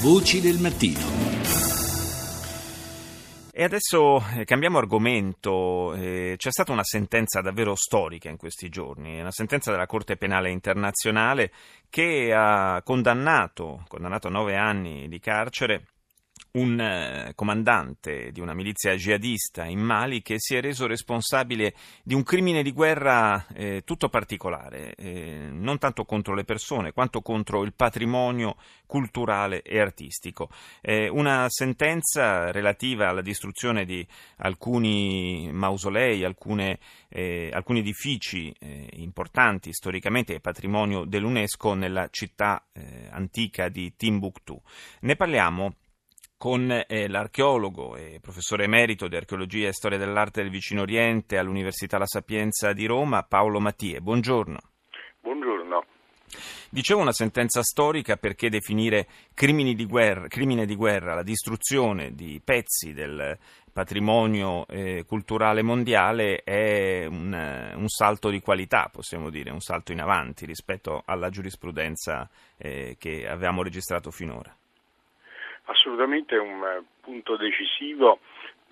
Voci del mattino. E adesso eh, cambiamo argomento. Eh, c'è stata una sentenza davvero storica in questi giorni, una sentenza della Corte Penale Internazionale che ha condannato, condannato a nove anni di carcere un eh, comandante di una milizia jihadista in Mali che si è reso responsabile di un crimine di guerra eh, tutto particolare, eh, non tanto contro le persone quanto contro il patrimonio culturale e artistico. una sentenza relativa alla distruzione di alcuni mausolei, alcune, eh, alcuni edifici eh, importanti storicamente e patrimonio dell'UNESCO nella città eh, antica di Timbuktu. Ne parliamo con eh, l'archeologo e professore emerito di archeologia e storia dell'arte del vicino Oriente all'Università La Sapienza di Roma, Paolo Mattie. Buongiorno. Buongiorno. Dicevo una sentenza storica perché definire di guerra, crimine di guerra la distruzione di pezzi del patrimonio eh, culturale mondiale è un, un, salto di qualità, possiamo dire, un salto in avanti rispetto alla giurisprudenza eh, che avevamo registrato finora assolutamente un eh, punto decisivo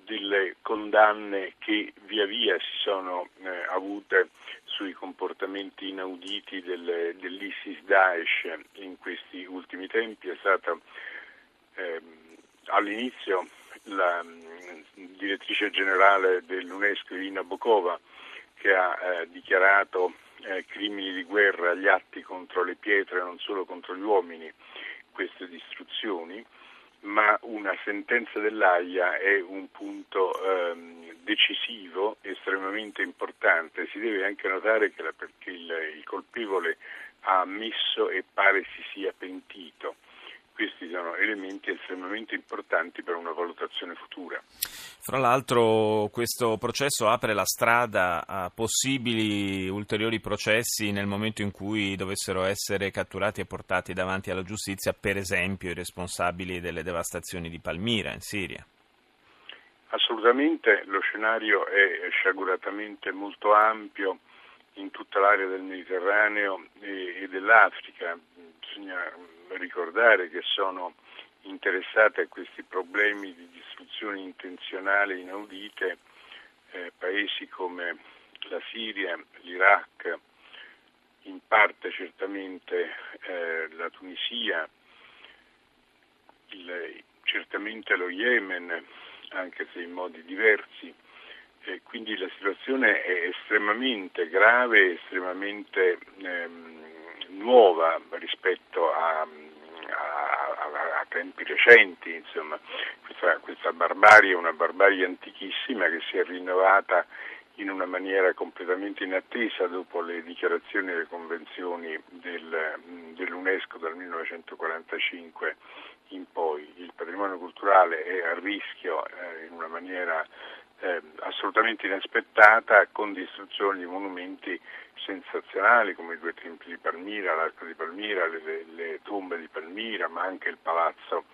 delle condanne che via via si sono eh, avute sui comportamenti inauditi del, dell'ISIS Daesh in questi ultimi tempi. È stata eh, all'inizio la mm, direttrice generale dell'UNESCO Irina Bokova che ha eh, dichiarato eh, crimini di guerra gli atti contro le pietre non solo contro gli uomini queste distruzioni ma una sentenza dell'AIA è un punto ehm, decisivo, estremamente importante. Si deve anche notare che, la, che il, il colpevole ha ammesso e pare si sia pentito. Questi sono elementi estremamente importanti per una valutazione futura. Fra l'altro questo processo apre la strada a possibili ulteriori processi nel momento in cui dovessero essere catturati e portati davanti alla giustizia, per esempio i responsabili delle devastazioni di Palmira in Siria. Assolutamente, lo scenario è sciaguratamente molto ampio in tutta l'area del Mediterraneo e, dell'Africa. Bisogna ricordare che sono interessate a questi problemi di distruzione intenzionale inaudite eh, paesi come la Siria, l'Iraq, in parte certamente eh, la Tunisia, il, certamente lo Yemen, anche se in modi diversi. E quindi la situazione è estremamente grave, estremamente ehm, nuova rispetto a, tempi recenti, insomma. Questa, questa barbarie è una barbarie antichissima che si è rinnovata in una maniera completamente inattesa dopo le dichiarazioni e le convenzioni del, dell'UNESCO dal 1945 in poi. Il patrimonio culturale è a rischio eh, in una maniera eh, assolutamente inaspettata con distruzione di monumenti sensazionali come i due templi di Palmira, l'arco di Palmira, le, le, le tombe di Palmira, ma anche il palazzo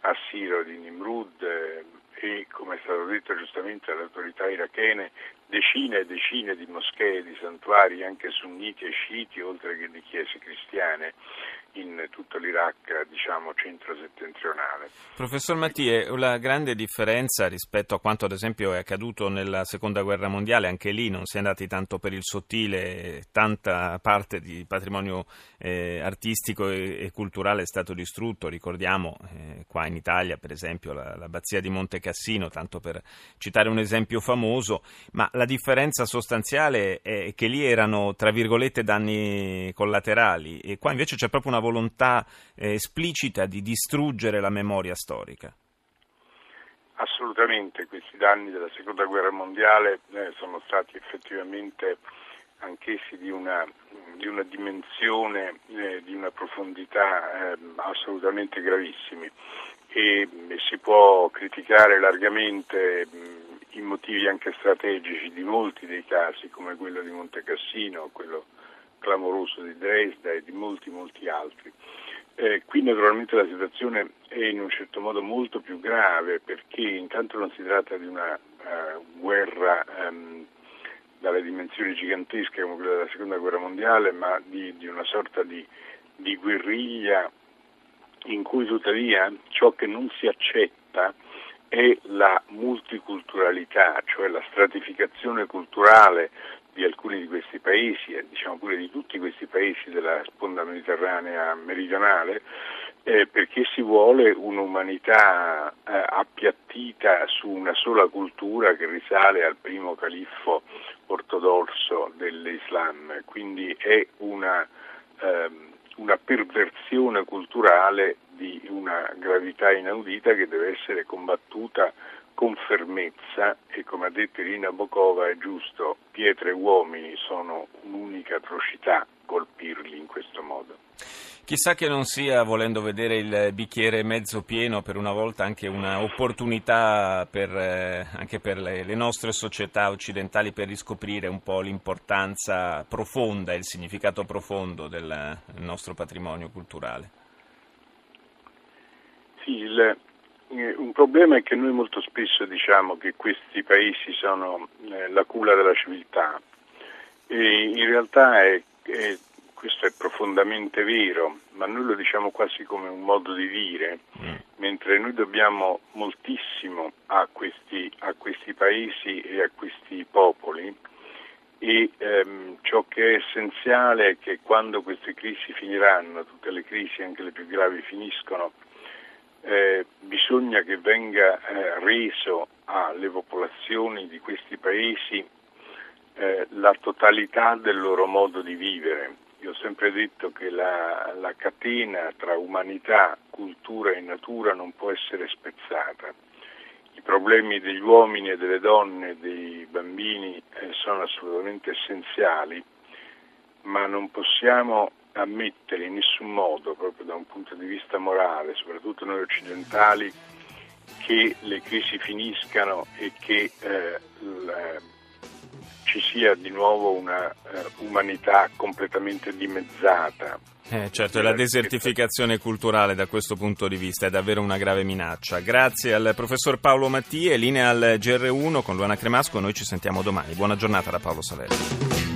assiro di Nimrud eh, e, come è stato detto giustamente dalle autorità irachene, decine e decine di moschee, di santuari anche sunniti e sciiti, oltre che di chiese cristiane in tutto l'Iraq diciamo centro-settentrionale. Professor Mattie, la grande differenza rispetto a quanto ad esempio è accaduto nella seconda guerra mondiale, anche lì non si è andati tanto per il sottile, tanta parte di patrimonio eh, artistico e, e, culturale è stato distrutto, ricordiamo eh, qua in Italia per esempio la, l'abbazia di Monte Cassino, tanto per citare un esempio famoso, ma la differenza sostanziale è che lì erano tra virgolette danni collaterali e qua invece c'è proprio una volontà eh, esplicita di distruggere la memoria storica. Assolutamente, questi danni della seconda guerra mondiale eh, sono stati effettivamente anch'essi di una, di una dimensione, eh, di una profondità eh, assolutamente gravissimi e, e, si può criticare largamente mh, i motivi anche strategici di molti dei casi come quello di Monte Cassino, quello clamoroso di Dresda e di molti molti altri. Eh, qui naturalmente la situazione è in un certo modo molto più grave perché intanto non si tratta di una uh, guerra um, dalle dimensioni gigantesche come quella della seconda guerra mondiale, ma di, di una sorta di, di guerriglia in cui tuttavia ciò che non si accetta è la multiculturalità, cioè la stratificazione culturale di alcuni di questi paesi e diciamo pure di tutti questi paesi della sponda mediterranea meridionale, eh, perché si vuole un'umanità eh, appiattita su una sola cultura che risale al primo califfo ortodosso dell'Islam, quindi è una, ehm, una perversione culturale di una gravità inaudita che deve essere combattuta con fermezza e come ha detto Irina Bokova è giusto, pietre e uomini sono un'unica atrocità colpirli in questo modo. Chissà che non sia, volendo vedere il bicchiere mezzo pieno, per una volta anche un'opportunità per, eh, anche per le, le, nostre società occidentali per riscoprire un po' l'importanza profonda, il significato profondo del, del nostro patrimonio culturale. Sì, il, eh, un problema è che noi molto spesso diciamo che questi paesi sono eh, la culla della civiltà e in realtà è, è questo è profondamente vero, ma noi lo diciamo quasi come un modo di dire, mm. mentre noi dobbiamo moltissimo a questi, a questi, paesi e a questi popoli e ehm, ciò che è essenziale è che quando queste crisi finiranno, tutte le crisi, anche le più gravi, finiscono, eh, bisogna che venga eh, reso alle popolazioni di questi paesi eh, la totalità del loro modo di vivere io ho sempre detto che la, la catena tra umanità, cultura e natura non può essere spezzata. I problemi degli uomini e delle donne, dei bambini eh, sono assolutamente essenziali, ma non possiamo ammettere in nessun modo, proprio da un punto di vista morale, soprattutto noi occidentali, che le crisi finiscano e che eh, la, ci sia di nuovo una uh, umanità completamente dimezzata. Eh, certo, e la desertificazione culturale da questo punto di vista è davvero una grave minaccia. Grazie al professor Paolo Mattie, linea al GR1 con Luana Cremasco, noi ci sentiamo domani. Buona giornata da Paolo Salerno.